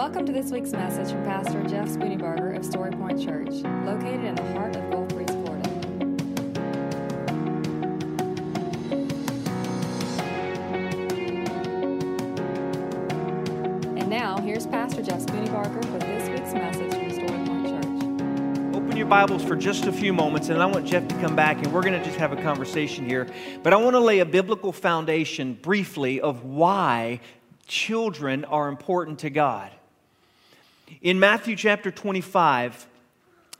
Welcome to this week's message from Pastor Jeff Spooneybarger of Story Point Church, located in the heart of Gulf Breeze, Florida. And now, here's Pastor Jeff Spooneybarger with this week's message from Story Point Church. Open your Bibles for just a few moments, and I want Jeff to come back, and we're going to just have a conversation here. But I want to lay a biblical foundation briefly of why children are important to God. In Matthew chapter 25,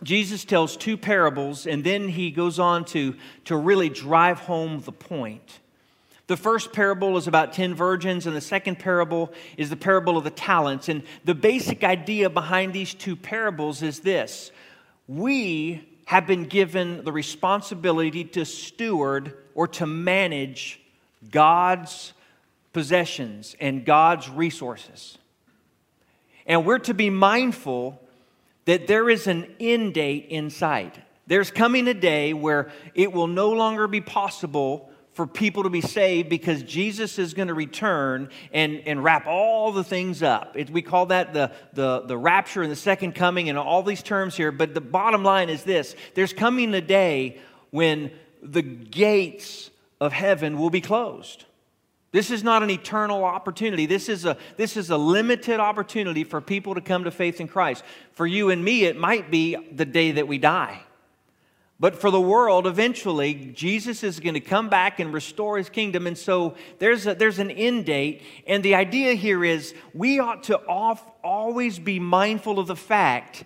Jesus tells two parables, and then he goes on to, to really drive home the point. The first parable is about 10 virgins, and the second parable is the parable of the talents. And the basic idea behind these two parables is this we have been given the responsibility to steward or to manage God's possessions and God's resources. And we're to be mindful that there is an end date in sight. There's coming a day where it will no longer be possible for people to be saved because Jesus is going to return and, and wrap all the things up. It, we call that the, the, the rapture and the second coming and all these terms here. But the bottom line is this there's coming a day when the gates of heaven will be closed. This is not an eternal opportunity. This is, a, this is a limited opportunity for people to come to faith in Christ. For you and me, it might be the day that we die. But for the world, eventually, Jesus is going to come back and restore his kingdom. And so there's, a, there's an end date. And the idea here is we ought to off, always be mindful of the fact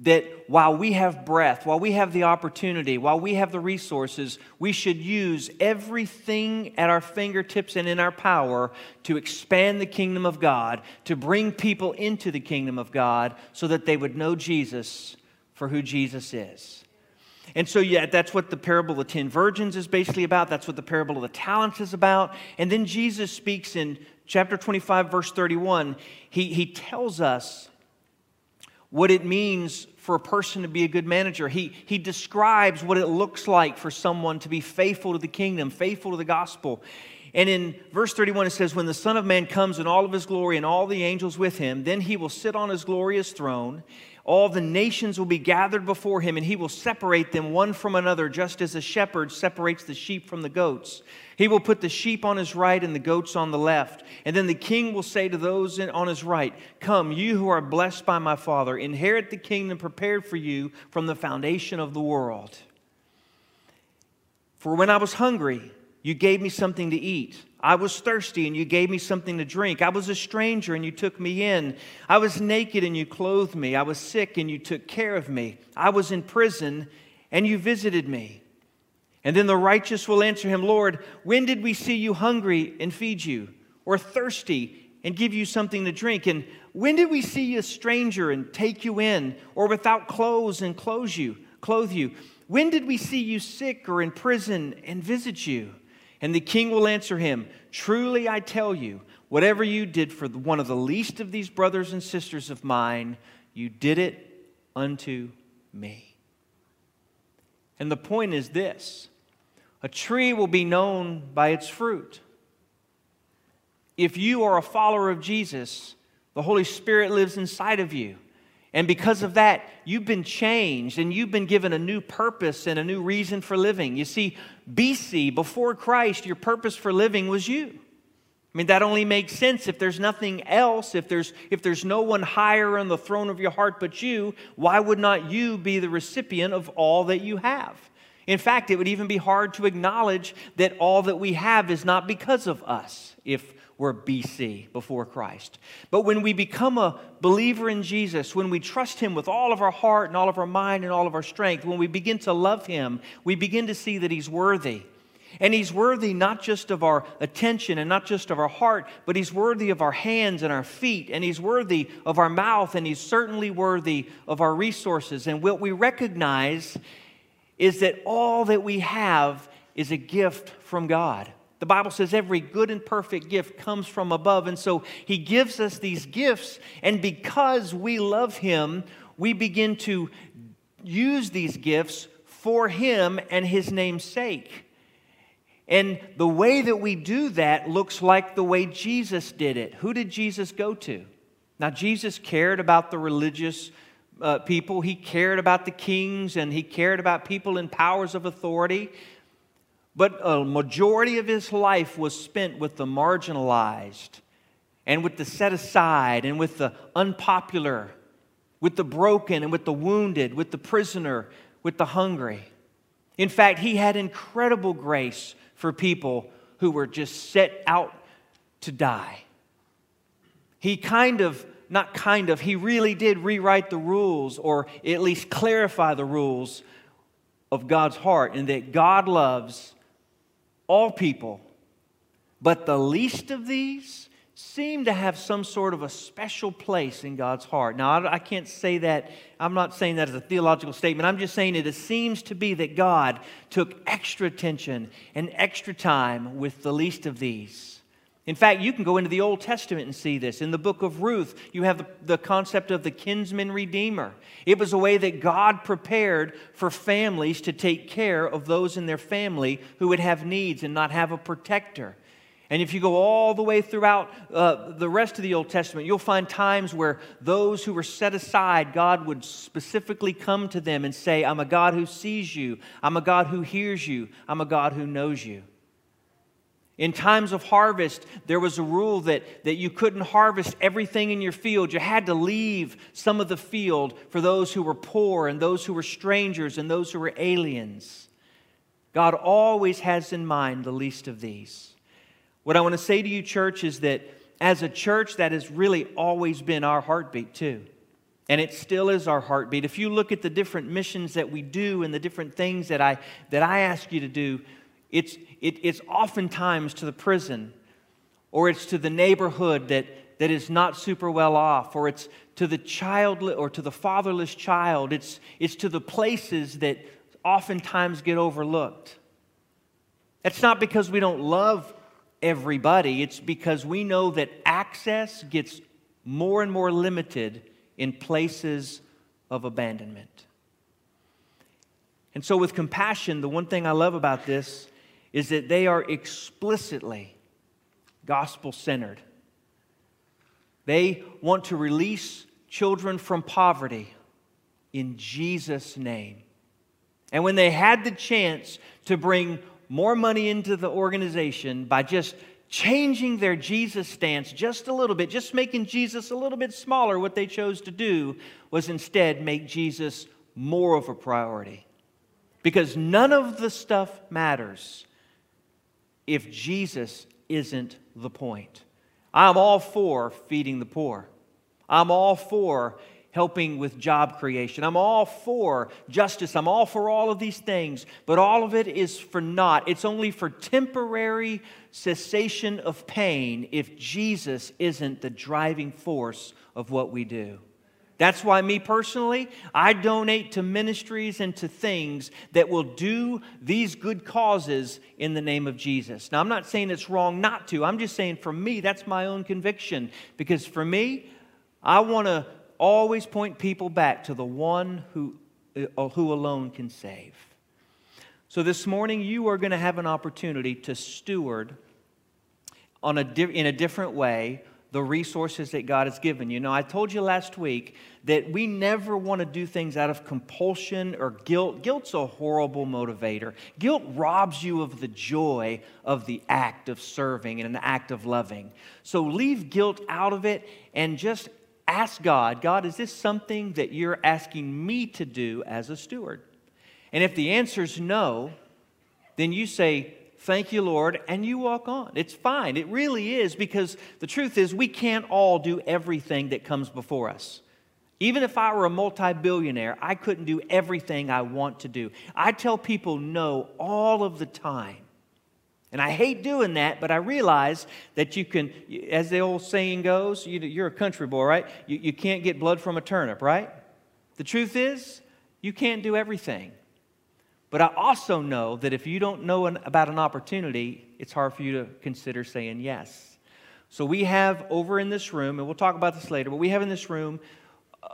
that while we have breath, while we have the opportunity, while we have the resources, we should use everything at our fingertips and in our power to expand the kingdom of God, to bring people into the kingdom of God so that they would know Jesus for who Jesus is. And so, yeah, that's what the parable of the ten virgins is basically about. That's what the parable of the talents is about. And then Jesus speaks in chapter 25, verse 31. He, he tells us what it means for a person to be a good manager. He, he describes what it looks like for someone to be faithful to the kingdom, faithful to the gospel. And in verse 31, it says, When the Son of Man comes in all of his glory and all the angels with him, then he will sit on his glorious throne. All the nations will be gathered before him, and he will separate them one from another, just as a shepherd separates the sheep from the goats. He will put the sheep on his right and the goats on the left. And then the king will say to those on his right, Come, you who are blessed by my Father, inherit the kingdom prepared for you from the foundation of the world. For when I was hungry, you gave me something to eat. I was thirsty and you gave me something to drink. I was a stranger and you took me in. I was naked and you clothed me. I was sick and you took care of me. I was in prison and you visited me. And then the righteous will answer him, Lord, when did we see you hungry and feed you, or thirsty and give you something to drink? And when did we see you a stranger and take you in, or without clothes and clothe you? Clothe you? When did we see you sick or in prison and visit you? And the king will answer him, Truly I tell you, whatever you did for one of the least of these brothers and sisters of mine, you did it unto me. And the point is this a tree will be known by its fruit. If you are a follower of Jesus, the Holy Spirit lives inside of you. And because of that, you've been changed and you've been given a new purpose and a new reason for living. You see, BC, before Christ, your purpose for living was you. I mean, that only makes sense if there's nothing else, if there's, if there's no one higher on the throne of your heart but you, why would not you be the recipient of all that you have? In fact, it would even be hard to acknowledge that all that we have is not because of us if we're BC before Christ. But when we become a believer in Jesus, when we trust Him with all of our heart and all of our mind and all of our strength, when we begin to love Him, we begin to see that He's worthy. And He's worthy not just of our attention and not just of our heart, but He's worthy of our hands and our feet, and He's worthy of our mouth, and He's certainly worthy of our resources. And what we recognize is that all that we have is a gift from God. The Bible says every good and perfect gift comes from above. And so he gives us these gifts. And because we love him, we begin to use these gifts for him and his name's sake. And the way that we do that looks like the way Jesus did it. Who did Jesus go to? Now, Jesus cared about the religious uh, people, he cared about the kings, and he cared about people in powers of authority. But a majority of his life was spent with the marginalized and with the set aside and with the unpopular, with the broken and with the wounded, with the prisoner, with the hungry. In fact, he had incredible grace for people who were just set out to die. He kind of, not kind of, he really did rewrite the rules or at least clarify the rules of God's heart and that God loves all people. But the least of these seem to have some sort of a special place in God's heart. Now, I, can't say that, I'm not saying that as a theological statement. I'm just saying it, seems to be that God took extra attention and extra time with the least of these. In fact, you can go into the Old Testament and see this. In the book of Ruth, you have the, concept of the kinsman redeemer. It was a way that God prepared for families to take care of those in their family who would have needs and not have a protector. And if you go all the way throughout uh, the rest of the Old Testament, you'll find times where those who were set aside, God would specifically come to them and say, I'm a God who sees you, I'm a God who hears you, I'm a God who knows you. In times of harvest, there was a rule that, that you couldn't harvest everything in your field. You had to leave some of the field for those who were poor and those who were strangers and those who were aliens. God always has in mind the least of these. What I want to say to you, church, is that as a church, that has really always been our heartbeat, too. And it still is our heartbeat. If you look at the different missions that we do and the different things that I, that I ask you to do, it's, it, it's oftentimes to the prison, or it's to the neighborhood that, that is not super well off, or it's to the child or to the fatherless child. It's, it's to the places that oftentimes get overlooked. That's not because we don't love everybody, it's because we know that access gets more and more limited in places of abandonment. And so, with compassion, the one thing I love about this is that they are explicitly gospel centered. They want to release children from poverty in Jesus' name. And when they had the chance to bring more money into the organization by just changing their Jesus stance just a little bit, just making Jesus a little bit smaller, what they chose to do was instead make Jesus more of a priority. Because none of the stuff matters if Jesus isn't the point. I'm all for feeding the poor. I'm all for helping with job creation. I'm all for justice. I'm all for all of these things, but all of it is for naught. It's only for temporary cessation of pain if Jesus isn't the driving force of what we do. That's why, me personally, I donate to ministries and to things that will do these good causes in the name of Jesus. Now, I'm not saying it's wrong not to. I'm just saying for me, that's my own conviction. Because for me, I want to always point people back to the one who, uh, who alone can save. So this morning, you are going to have an opportunity to steward on a in a different way the resources that God has given you. Now, I told you last week that we never want to do things out of compulsion or guilt. Guilt's a horrible motivator. Guilt robs you of the joy of the act of serving and an act of loving. So leave guilt out of it and just ask God, God, is this something that you're asking me to do as a steward? And if the answer is no, then you say, Thank you, Lord, and you walk on. It's fine. It really is because the truth is, we can't all do everything that comes before us. Even if I were a multi billionaire, I couldn't do everything I want to do. I tell people no all of the time. And I hate doing that, but I realize that you can, as the old saying goes, you, are a country boy, right? You, you can't get blood from a turnip, right? The truth is, you can't do everything. But I also know that if you don't know an, about an opportunity, it's hard for you to consider saying yes. So we have over in this room, and we'll talk about this later, but we have in this room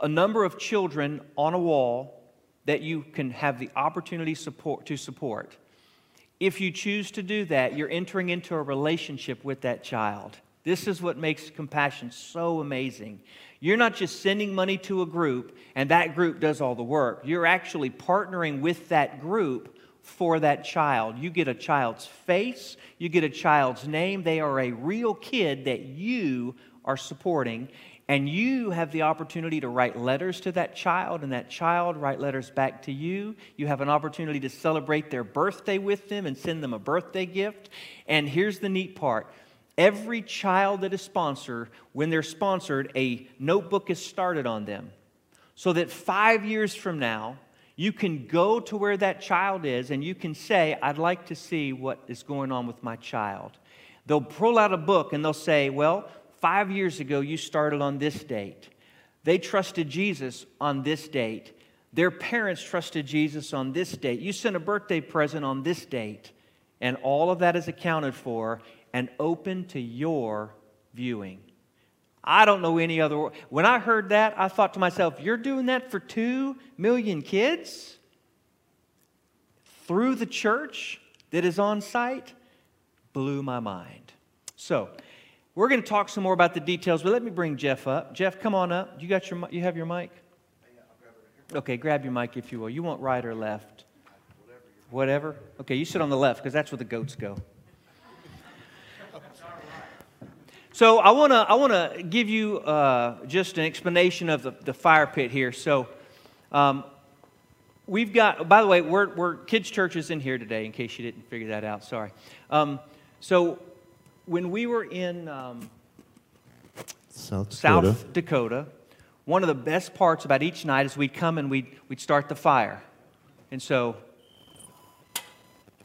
a number of children on a wall that you can have the opportunity support, to support. If you choose to do that, you're entering into a relationship with that child. This is what makes compassion so amazing. You're not just sending money to a group and that group does all the work. You're actually partnering with that group for that child. You get a child's face, you get a child's name. They are a real kid that you are supporting. And you have the opportunity to write letters to that child, and that child write letters back to you. You have an opportunity to celebrate their birthday with them and send them a birthday gift. And here's the neat part every child that is sponsored, when they're sponsored, a notebook is started on them. So that five years from now, you can go to where that child is and you can say, I'd like to see what is going on with my child. They'll pull out a book and they'll say, Well, five years ago you started on this date. They trusted Jesus on this date. Their parents trusted Jesus on this date. You sent a birthday present on this date. And all of that is accounted for and open to your viewing. I don't know any other. When I heard that, I thought to myself, you're doing that for two million kids? Through the church that is on site? Blew my mind. So, we're going to talk some more about the details, but let me bring Jeff up. Jeff, come on up. You got your you have your mic? Okay, grab your mic if you will. You want right or left? Whatever. Okay, you sit on the left because that's where the goats go. So I want to I wanna give you uh, just an explanation of the, the fire pit here. So um, we've got, by the way, we're, we're kids' churches in here today, in case you didn't figure that out. Sorry. Um, so when we were in um, South Dakota. South Dakota, one of the best parts about each night is we'd come and we'd, we'd start the fire. And so,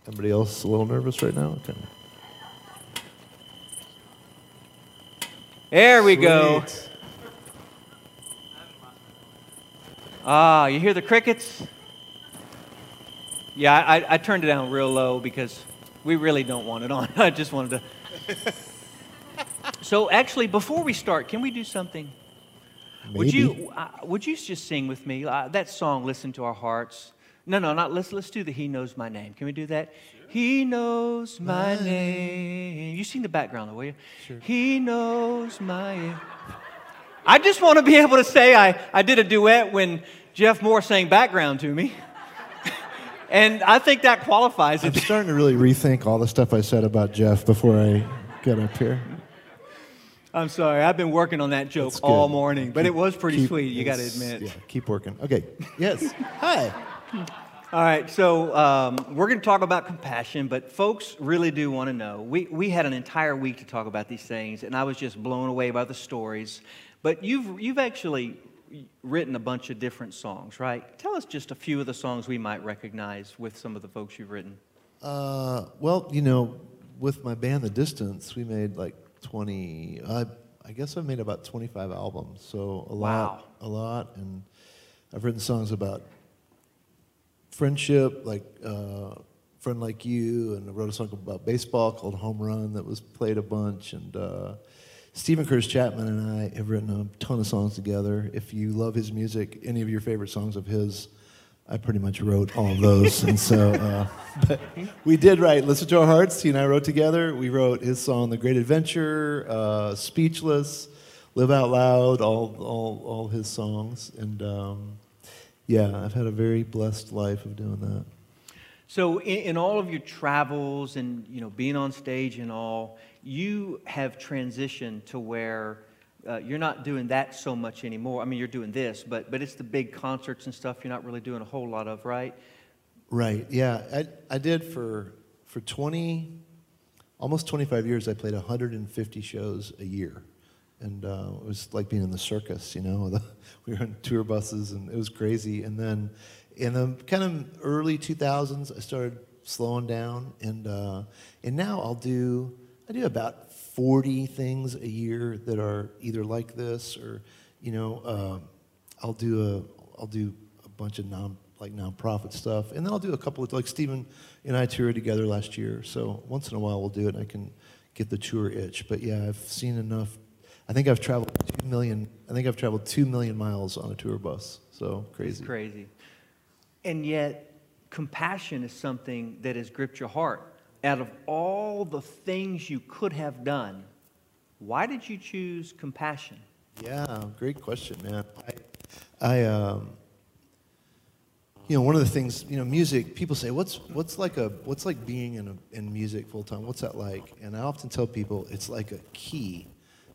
Everybody else a little nervous right now? Okay. There we go. Sweet. Ah, you hear the crickets? Yeah, I, I turned it down real low because we really don't want it on. I just wanted to. so, actually, before we start, can we do something? Would you uh, would you just sing with me uh, that song? Listen to our hearts. No, no, not let's let's do the He knows my name. Can we do that? He knows my name. You sing the background, will you? Sure. He knows my. I just want to be able to say I, I did a duet when Jeff Moore sang background to me. and I think that qualifies I'm starting to really rethink all the stuff I said about Jeff before I get up here. I'm sorry, I've been working on that joke all morning, but Keep- it was pretty keep- sweet, you got to admit. Yeah, keep working. Okay. Yes. Hi. All right, so um, we're going to talk about compassion, but folks really do want to know. We, we had an entire week to talk about these things, and I was just blown away by the stories. But you've, you've actually written a bunch of different songs, right? Tell us just a few of the songs we might recognize with some of the folks you've written. Uh, well, you know, with my band, The Distance, we made like 20. I I guess I've made about 25 albums, so a lot, Wow. a lot, and I've written songs about friendship, like uh, "Friend Like You," and I wrote a song about baseball called "Home Run" that was played a bunch, and. Uh, Steven Curtis Chapman and I have written a ton of songs together. If you love his music, any of your favorite songs of his, I pretty much wrote all of those. and so, uh, but we did write Listen to Our Hearts. He and I wrote together. We wrote his song, The Great Adventure, uh, Speechless, Live Out Loud, all, all, all his songs. And um, yeah, I've had a very blessed life of doing that. So, in, in all of your travels and you know being on stage and all, you have transitioned to where uh, you're not doing that so much anymore. I mean, you're doing this, but but it's the big concerts and stuff. You're not really doing a whole lot of, right? Right. Yeah. I, I did for for 20, almost 25 years. I played 150 shows a year, and uh, it was like being in the circus. You know, the, we were on tour buses, and it was crazy. And then in the kind of early 2000s, I started slowing down, and uh, and now I'll do I do about 40 things a year that are either like this or, you know, uh, I'll do a I'll do a bunch of non like nonprofit stuff, and then I'll do a couple of like Steven and I toured together last year. So once in a while we'll do it, and I can get the tour itch. But yeah, I've seen enough. I think I've traveled two million. I think I've traveled two million miles on a tour bus. So crazy. It's crazy. And yet, compassion is something that has gripped your heart. Out of all the things you could have done, why did you choose compassion? Yeah, great question, man. I, I um, you know, one of the things, you know, music. People say, "What's what's like a what's like being in a, in music full time? What's that like?" And I often tell people it's like a key,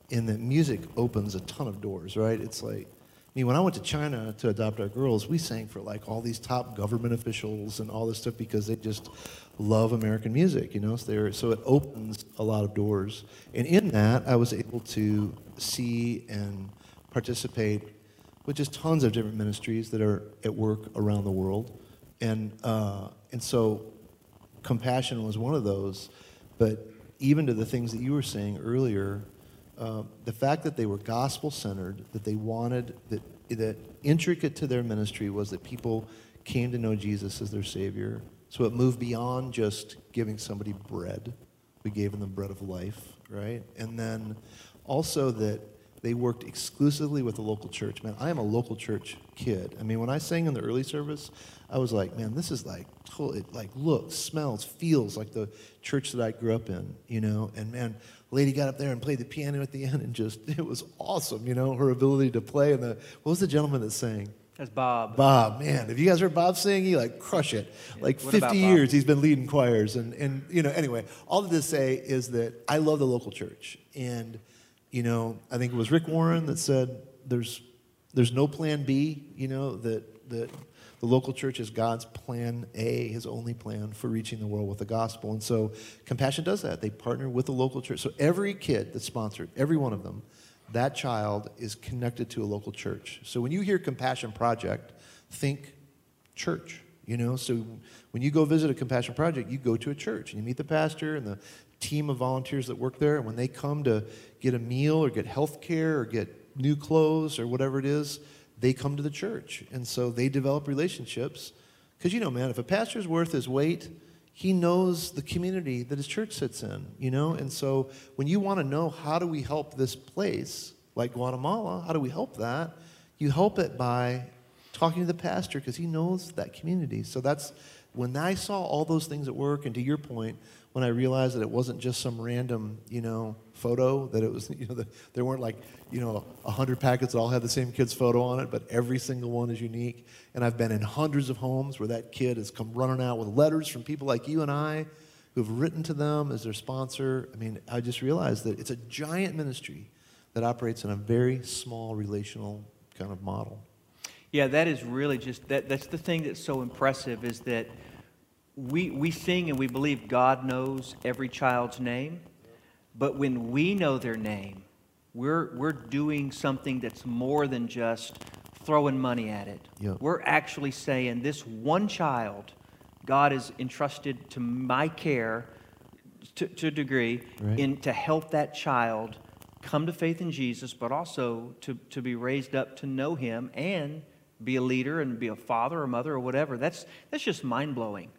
in that music opens a ton of doors. Right? It's like, I mean, when I went to China to adopt our girls, we sang for like all these top government officials and all this stuff because they just love American music. You know, so, so it opens a lot of doors. And in that, I was able to see and participate with just tons of different ministries that are at work around the world. And, uh, and so compassion was one of those. But even to the things that you were saying earlier, uh, the fact that they were gospel centered, that they wanted, that, that intricate to their ministry was that people came to know Jesus as their Savior. So it moved beyond just giving somebody bread. We gave them the bread of life, right? And then also that they worked exclusively with the local church. Man, I am a local church kid. I mean, when I sang in the early service, I was like, man, this is like, it like looks, smells, feels like the church that I grew up in, you know? And man, lady got up there and played the piano at the end and just, it was awesome, you know, her ability to play. And the, what was the gentleman that sang? That's Bob. Bob, man, have you guys heard Bob sing? He like crush it. Like 50 years he's been leading choirs. And, and, you know, anyway, all of this say is that I love the local church. And, you know, I think it was Rick Warren that said there's, there's no plan B, you know, that, that the local church is God's plan A, his only plan for reaching the world with the gospel. And so Compassion does that. They partner with the local church. So every kid that's sponsored, every one of them, that child is connected to a local church. So when you hear Compassion Project, think church. You know, so when you go visit a Compassion Project, you go to a church and you meet the pastor and the team of volunteers that work there. And when they come to get a meal or get health care or get new clothes or whatever it is, they come to the church. And so they develop relationships. Because, you know, man, if a pastor's worth his weight, he knows the community that his church sits in, you know? And so when you want to know how do we help this place, like Guatemala, how do we help that? You help it by talking to the pastor because he knows that community. So that's when I saw all those things at work, and to your point, when I realized that it wasn't just some random, you know, photo, that it was, you know, the, there weren't like, you know, a hundred packets that all had the same kid's photo on it, but every single one is unique. And I've been in hundreds of homes where that kid has come running out with letters from people like you and I who've written to them as their sponsor. I mean, I just realized that it's a giant ministry that operates in a very small relational kind of model. Yeah, that is really just that that's the thing that's so impressive is that we, we sing and we believe God knows every child's name, but when we know their name, we're, we're doing something that's more than just throwing money at it. Yep. We're actually saying, this one child, God has entrusted to my care to, to a degree right. in, to help that child come to faith in Jesus, but also to, to be raised up to know Him and be a leader and be a father or mother or whatever. That's, that's just mind blowing.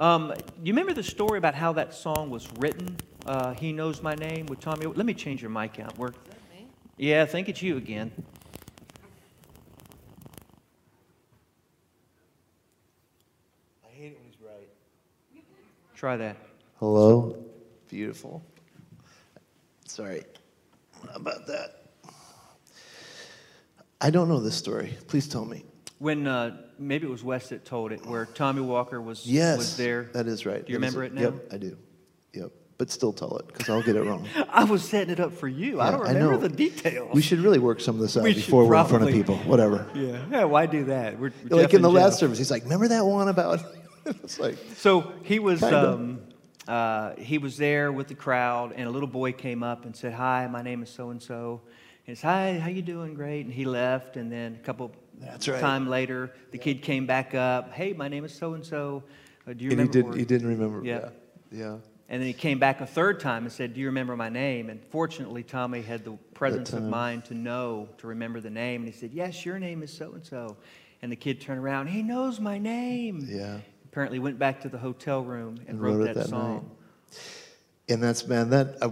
Um, you remember the story about how that song was written? Uh, he knows my name with Tommy. Let me change your mic out. We're, yeah, I think it's you again. I hate it when he's right. Try that. Hello. Beautiful. Sorry about that. I don't know this story. Please tell me. When uh, maybe it was Wes that told it, where Tommy Walker was yes, was there. That is right. Do you that remember it now? Yep, I do. Yep. But still tell it because I'll get it wrong. I was setting it up for you. Yeah, I don't remember I the details. We should really work some of this out we before we're in front of people. Whatever. Yeah. Yeah. Why do that? We're, like in the last service, he's like, "Remember that one about?" it's like. So he was. Um, uh, he was there with the crowd, and a little boy came up and said, "Hi, my name is so and so." And said, "Hi, how you doing? Great." And he left, and then a couple that's right. Time later, the kid came back up. Hey, my name is so and so. Do you and remember? He, did, he didn't remember. Yeah. yeah. Yeah. And then he came back a third time and said, Do you remember my name? And fortunately, Tommy had the presence of mind to know, to remember the name. And he said, Yes, your name is so and so. And the kid turned around, He knows my name. Yeah. Apparently, went back to the hotel room and, and wrote, wrote, that, that song. Night. And that's, man, that. Uh,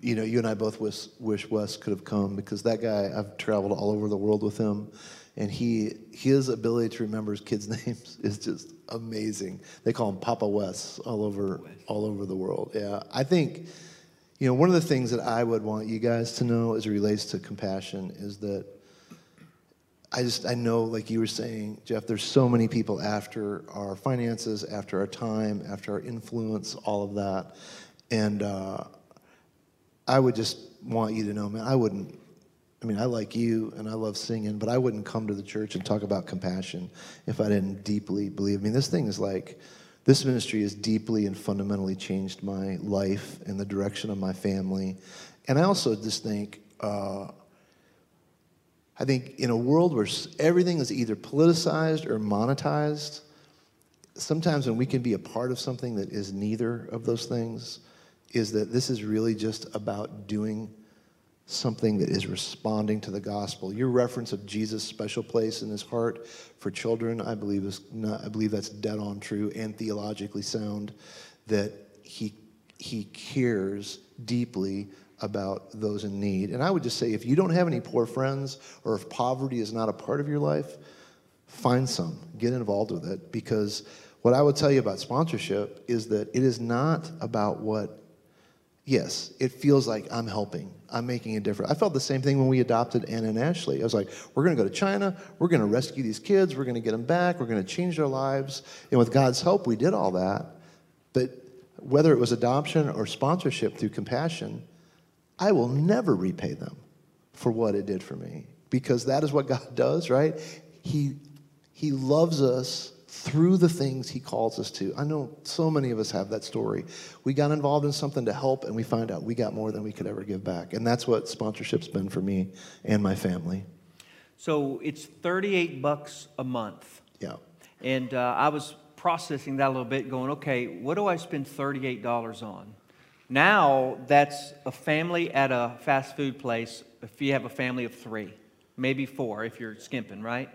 you know, you and I both wish, wish Wes could have come because that guy, I've traveled all over the world with him, and he his ability to remember his kids' names is just amazing. They call him Papa Wes all over all over the world. Yeah, I think, you know, one of the things that I would want you guys to know as it relates to compassion is that I just I know, like you were saying, Jeff, there's so many people after our finances, after our time, after our influence, all of that, and uh, I would just want you to know, man, I wouldn't. I mean, I like you and I love singing, but I wouldn't come to the church and talk about compassion if I didn't deeply believe. I mean, this thing is like, this ministry has deeply and fundamentally changed my life and the direction of my family. And I also just think, uh, I think in a world where everything is either politicized or monetized, sometimes when we can be a part of something that is neither of those things, is that this is really just about doing something that is responding to the gospel. Your reference of Jesus' special place in his heart for children, I believe is not, I believe that's dead on true and theologically sound. That he he cares deeply about those in need. And I would just say, if you don't have any poor friends, or if poverty is not a part of your life, find some, get involved with it, because what I would tell you about sponsorship is that it is not about what yes, it feels like I'm helping. I'm making a difference. I felt the same thing when we adopted Anna and Ashley. I was like, we're going to go to China. We're going to rescue these kids. We're going to get them back. We're going to change their lives. And with God's help, we did all that. But whether it was adoption or sponsorship through compassion, I will never repay them for what it did for me because that is what God does, right? He, he loves us through the things he calls us to. I know so many of us have that story. We got involved in something to help, and we find out we got more than we could ever give back. And that's what sponsorship's been for me and my family. So it's 38 bucks a month. Yeah. And uh, I was processing that a little bit, going, okay, what do I spend $38 on? Now that's a family at a fast food place if you have a family of three, maybe four if you're skimping, right?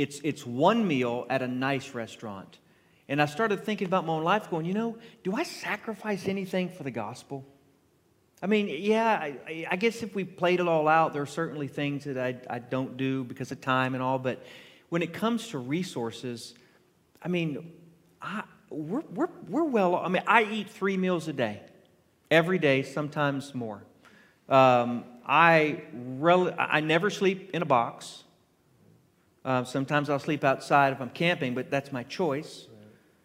It's, it's one meal at a nice restaurant. And I started thinking about my own life, going, you know, do I sacrifice anything for the gospel? I mean, yeah, I, I, guess if we played it all out, there are certainly things that I, I don't do because of time and all, but when it comes to resources, I mean, I, we're, we're, we're well, I mean, I eat three meals a day, every day, sometimes more. Um, I, rel- I never sleep in a box. Uh, sometimes I'll sleep outside if I'm camping, but that's my choice.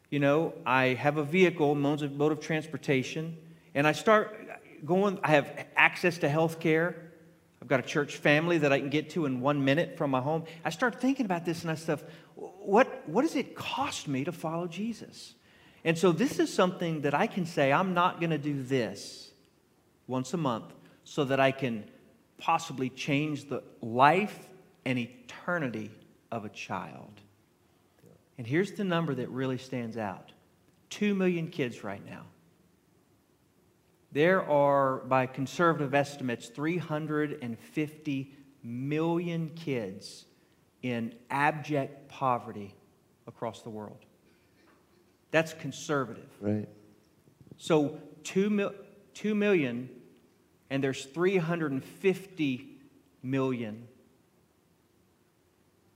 You know, I have a vehicle, mode of, mode of transportation, and I start going, I have access to health care. I've got a church family that I can get to in one minute from my home. I start thinking about this and I stuff. What, what does it cost me to follow Jesus? And so this is something that I can say, I'm not going to do this once a month so that I can possibly change the life and eternity of a child. And here's the number that really stands out 2 million kids right now. There are, by conservative estimates, 350 million kids in abject poverty across the world. That's conservative. Right. So 2, mil- 2 million, and there's 350 million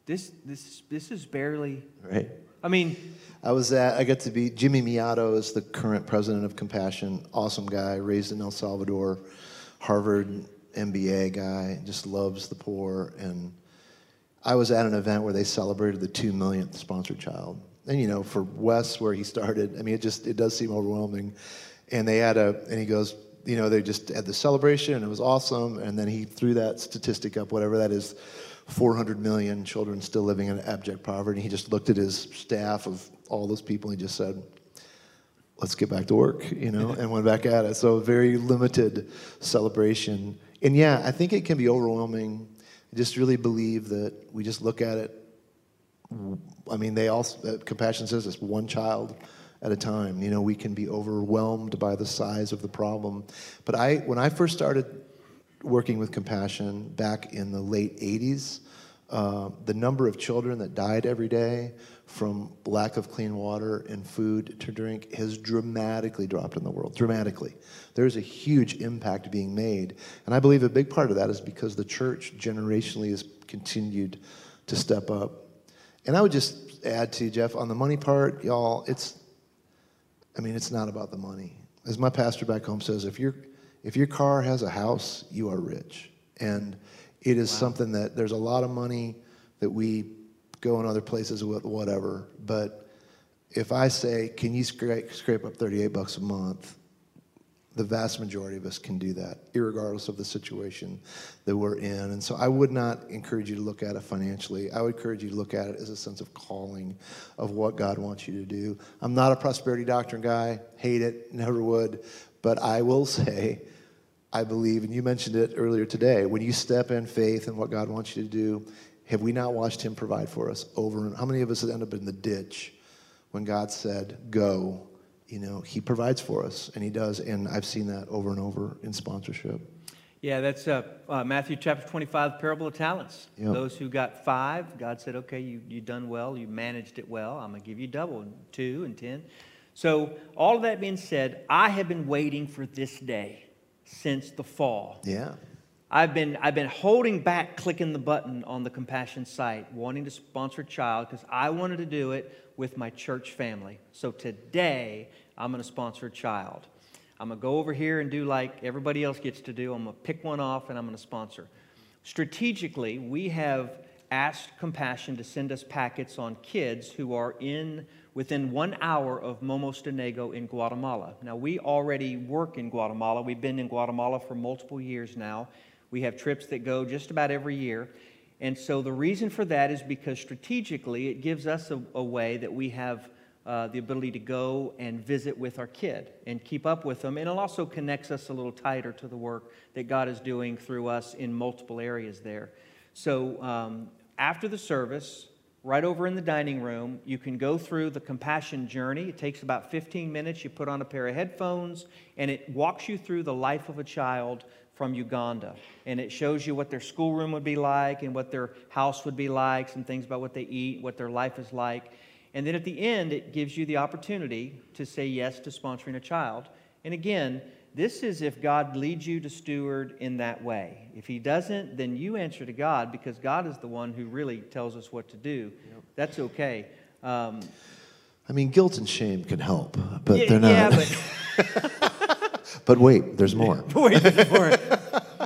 this, this, this is barely. Right. I mean, I was at, I got to be, Jimmy Mellado is the current president of Compassion. Awesome guy, raised in El Salvador, Harvard MBA guy, just loves the poor. And I was at an event where they celebrated the two millionth sponsored child. And you know, for Wes, where he started, I mean, it just, it does seem overwhelming. And they had a, and he goes, you know, they just had the celebration and it was awesome. And then he threw that statistic up, whatever that is 400 million children still living in abject poverty. He just looked at his staff of all those people and he just said, let's get back to work, you know, and went back at it. So a very limited celebration. And yeah, I think it can be overwhelming. I just really believe that we just look at it. I mean, they also, uh, Compassion says this one child at a time. You know, we can be overwhelmed by the size of the problem. But I, when I first started working with compassion back in the late 80s. uh, the number of children that died every day from lack of clean water and food to drink has dramatically dropped in the world. Dramatically. There's a huge impact being made. And I believe a big part of that is because the church generationally has continued to step up. And I would just add to you, Jeff on the money part, y'all, it's, I mean, it's not about the money. As my pastor back home says, if, you if your car has a house, you are rich. And it is wow. something that there's a lot of money that we go in other places with whatever. But if I say, can you scrape, scrape up 38 bucks a month? The vast majority of us can do that, regardless of the situation that we're in. And so I would not encourage you to look at it financially. I would encourage you to look at it as a sense of calling of what God wants you to do. I'm not a prosperity doctrine guy, hate it, never would. But I will say, I believe, and you mentioned it earlier today, when you step in faith and what God wants you to do, have we not watched Him provide for us over and how many of us end up in the ditch when God said, go? You know, He provides for us, and He does, and I've seen that over and over in sponsorship. Yeah, that's uh, uh, Matthew chapter 25, parable of talents. Yep. Those who got five, God said, okay, you, you done well, you managed it well, I'm going to give you double, two and ten. So, all of that being said, I have been waiting for this day since the fall. Yeah. I've been, I've been holding back clicking the button on the compassion site, wanting to sponsor a child because I wanted to do it with my church family. So today, I'm going to sponsor a child. I'm going to go over here and do like everybody else gets to do. I'm going to pick one off and I'm going to sponsor. Strategically, we have asked Compassion to send us packets on kids who are in within one hour of Momostenango in Guatemala. Now, we already work in Guatemala. We've been in Guatemala for multiple years now. We have trips that go just about every year. And so the reason for that is because strategically it gives us a, a way that we have uh, the ability to go and visit with our kid and keep up with them. And it also connects us a little tighter to the work that God is doing through us in multiple areas there. So um, after the service, right over in the dining room. You can go through the compassion journey. It takes about 15 minutes. You put on a pair of headphones, and it walks you through the life of a child from Uganda. And it shows you what their schoolroom would be like and what their house would be like, some things about what they eat, what their life is like. And then at the end, it gives you the opportunity to say yes to sponsoring a child. And again, this is if God leads you to steward in that way. If He doesn't, then you answer to God because God is the one who really tells us what to do. Yep. That's okay. Um, I mean, guilt and shame can help, but yeah, they're not. Yeah, but, but wait, there's more. wait, there's more.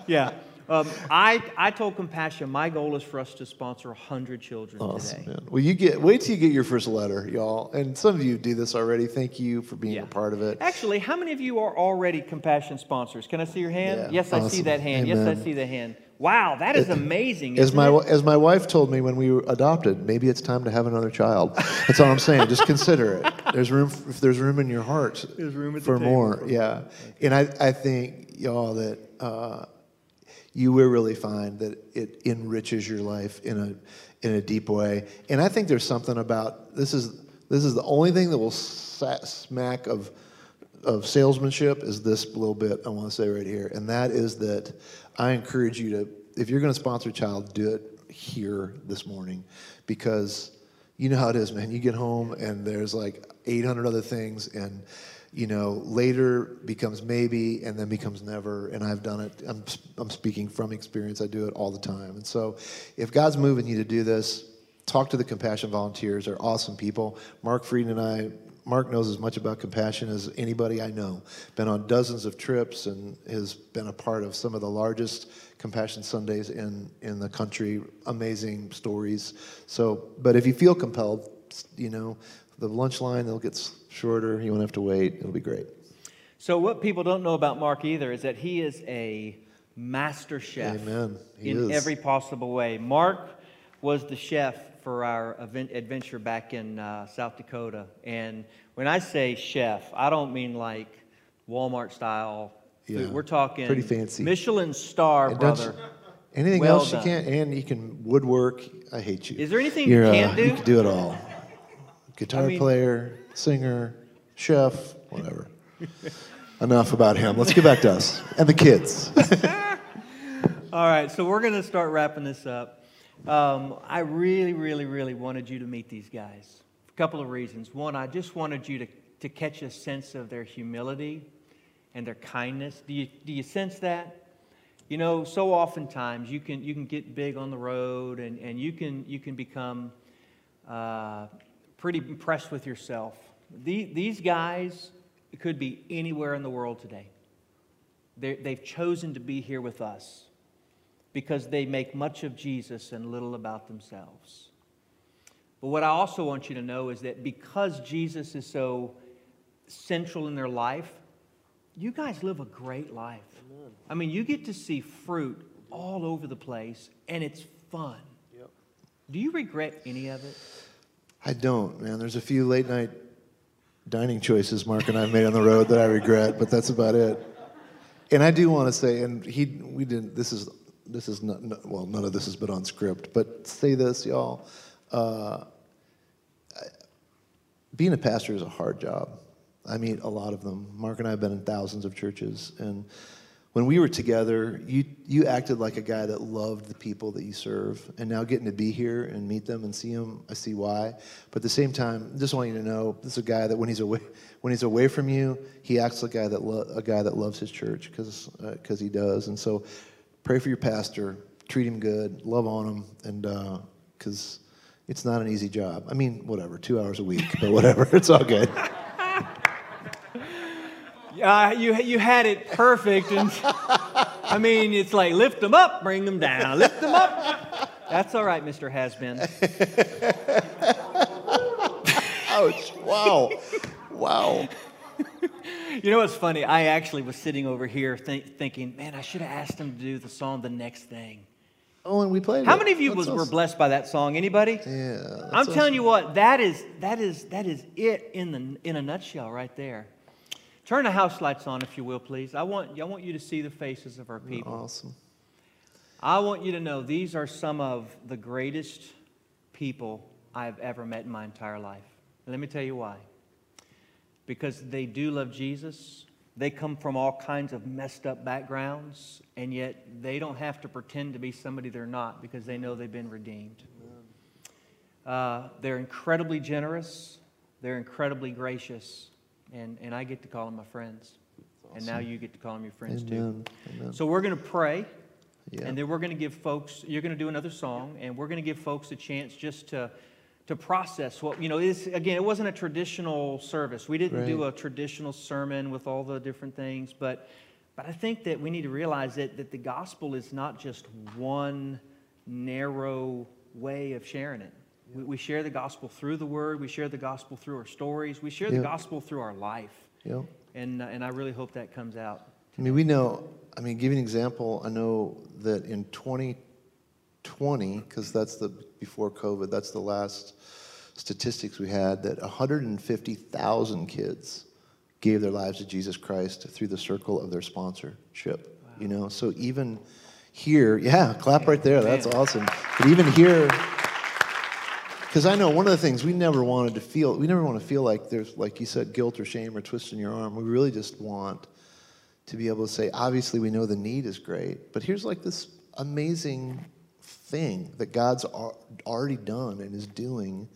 Yeah. Um, I, I told Compassion my goal is for us to sponsor 100 children awesome, today. Man. Well, you get wait till you get your first letter, y'all. And some of you do this already. Thank you for being yeah. a part of it. Actually, how many of you are already Compassion sponsors? Can I see your hand? Yeah, yes, awesome. I see that hand. Amen. Yes, I see the hand. Wow, that is amazing. As my it? as my wife told me when we were adopted, maybe it's time to have another child. That's all I'm saying. Just consider it. There's room if there's room in your heart. There's room for more. For yeah, and I I think y'all that. Uh, you will really find that it enriches your life in a in a deep way. And I think there's something about this is this is the only thing that will smack of of salesmanship is this little bit I want to say right here, and that is that I encourage you to if you're going to sponsor a child, do it here this morning because you know how it is, man. You get home and there's like 800 other things and you know, later becomes maybe and then becomes never. And I've done it. I'm, I'm speaking from experience. I do it all the time. And so if God's moving you to do this, talk to the compassion volunteers. They're awesome people. Mark Frieden and I, Mark knows as much about compassion as anybody I know. Been on dozens of trips and has been a part of some of the largest compassion Sundays in, in the country. Amazing stories. So, but if you feel compelled, you know, the lunch line, they'll get shorter. You won't have to wait. It'll be great. So, what people don't know about Mark either is that he is a master chef Amen. He in is. every possible way. Mark was the chef for our event, adventure back in uh, South Dakota. And when I say chef, I don't mean like Walmart style yeah. We're talking pretty fancy Michelin star, and brother. Anything well else done. you can't, and you can woodwork. I hate you. Is there anything You're, you can't uh, do? You can do it all guitar I mean, player, singer, chef, whatever. Enough about him. Let's get back to us and the kids. All right, so we're going to start wrapping this up. Um, I really, really, really wanted you to meet these guys. A couple of reasons. One, I just wanted you to, to catch a sense of their humility and their kindness. Do you, do you sense that? You know, so oftentimes you can, you can get big on the road and, and you, can, you can become uh, pretty impressed with yourself. These guys could be anywhere in the world today. they they've chosen to be here with us because they make much of Jesus and little about themselves. But what I also want you to know is that because Jesus is so central in their life, you guys live a great life. Amen. I mean, you get to see fruit all over the place, and it's fun. Yep. Do you regret any of it? I don't, man. There's a few late night dining choices Mark and I made on the road that I regret, but that's about it. And I do want to say, and he, we didn't. This is, this is not, well, none of this has been on script, but say this, y'all. Uh, being a pastor is a hard job. I meet a lot of them. Mark and I have been in thousands of churches. And when we were together, you, you acted like a guy that loved the people that you serve. And now getting to be here and meet them and see them, I see why. But at the same time, just want you to know this is a guy that when he's away, when he's away from you, he acts like a guy that, lo- a guy that loves his church because uh, cause he does. And so pray for your pastor, treat him good, love on him, and because uh, it's not an easy job. I mean, whatever, two hours a week, but whatever, it's all good. Uh, you, you had it perfect. And I mean, it's like lift them up, bring them down, lift them up. That's all right, Mr. Hasbin. Ouch. Wow. Wow. You know what's funny? I actually was sitting over here think, thinking, man, I should have asked him to do the song The Next Thing. Oh, and we played. How it. many of you was, awesome. were blessed by that song? Anybody? Yeah. I'm telling you what, that is that is that is it in the in a nutshell right there. Turn the house lights on, if you will, please. I want, I want you to see the faces of our people. Awesome. I want you to know these are some of the greatest people I've ever met in my entire life. And let me tell you why. Because they do love Jesus. They come from all kinds of messed up backgrounds, and yet they don't have to pretend to be somebody they're not because they know they've been redeemed. Uh, they're incredibly generous, they're incredibly gracious, and, and I get to call them my friends. Awesome. And now you get to call them your friends Amen. too. Amen. So we're going to pray, yeah. and then we're going to give folks, you're going to do another song, and we're going to give folks a chance just to, to process what, you know, is again, it wasn't a traditional service. We didn't right. do a traditional sermon with all the different things, but, but I think that we need to realize that, that the gospel is not just one narrow way of sharing it. We, we, share the gospel through the word. We share the gospel through our stories. We share the gospel through our life. Yep. And, uh, and I really hope that comes out. I mean, we know, I mean, give you an example. I know that in 2020, because that's the, before COVID, that's the last statistics we had, that 150,000 kids gave their lives to Jesus Christ through the circle of their sponsorship. Wow. You know, so even here, yeah, clap right there. That's awesome. But even here, because I know one of the things we never wanted to feel, we never want to feel like there's, like you said, guilt or shame or twisting your arm. We really just want to be able to say, obviously, we know the need is great, but here's like this amazing thing that God's already done and is doing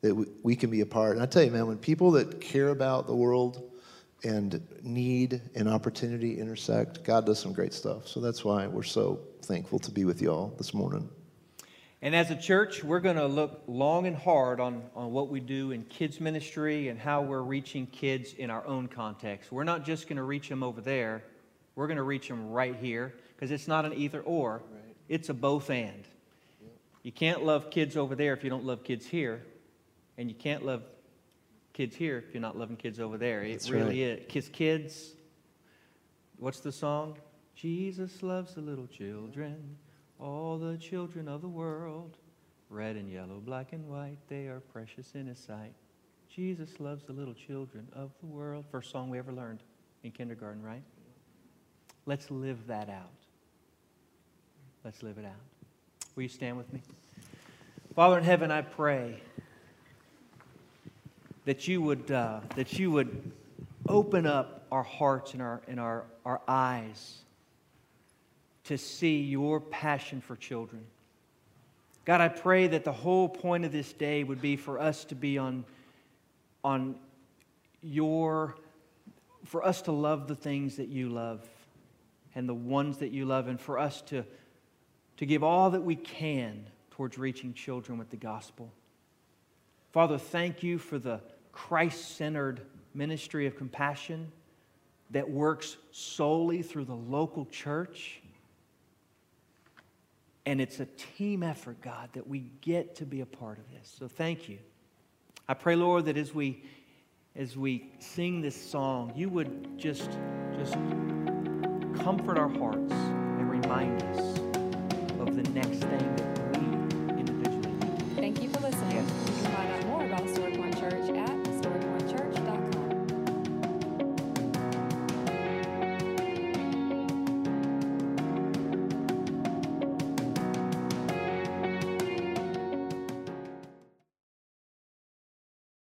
that we can be a part. And I tell you, man, when people that care about the world and need and opportunity intersect, God does some great stuff. So that's why we're so thankful to be with y'all this morning. And as a church, we're going to look long and hard on, on what we do in kids' ministry and how we're reaching kids in our own context. We're not just going to reach them over there, we're going to reach them right here because it's not an either or, right. it's a both and. Yep. You can't love kids over there if you don't love kids here, and you can't love kids here if you're not loving kids over there. It really right. is. Kiss kids. What's the song? Jesus loves the little children. All the children of the world, red and yellow, black and white, they are precious in His sight. Jesus loves the little children of the world. First song we ever learned in kindergarten, right? Let's live that out. Let's live it out. Will you stand with me? Father in heaven, I pray that you would, uh, that you would open up our hearts and our, and our, our eyes to see your passion for children. God, I pray that the whole point of this day would be for us to be on, on your, for us to love the things that you love and the ones that you love, and for us to, to give all that we can towards reaching children with the gospel. Father, thank you for the Christ centered ministry of compassion that works solely through the local church. And it's a team effort, God, that we get to be a part of this. So thank you. I pray, Lord, that as we as we sing this song, you would just just comfort our hearts and remind us of the next thing that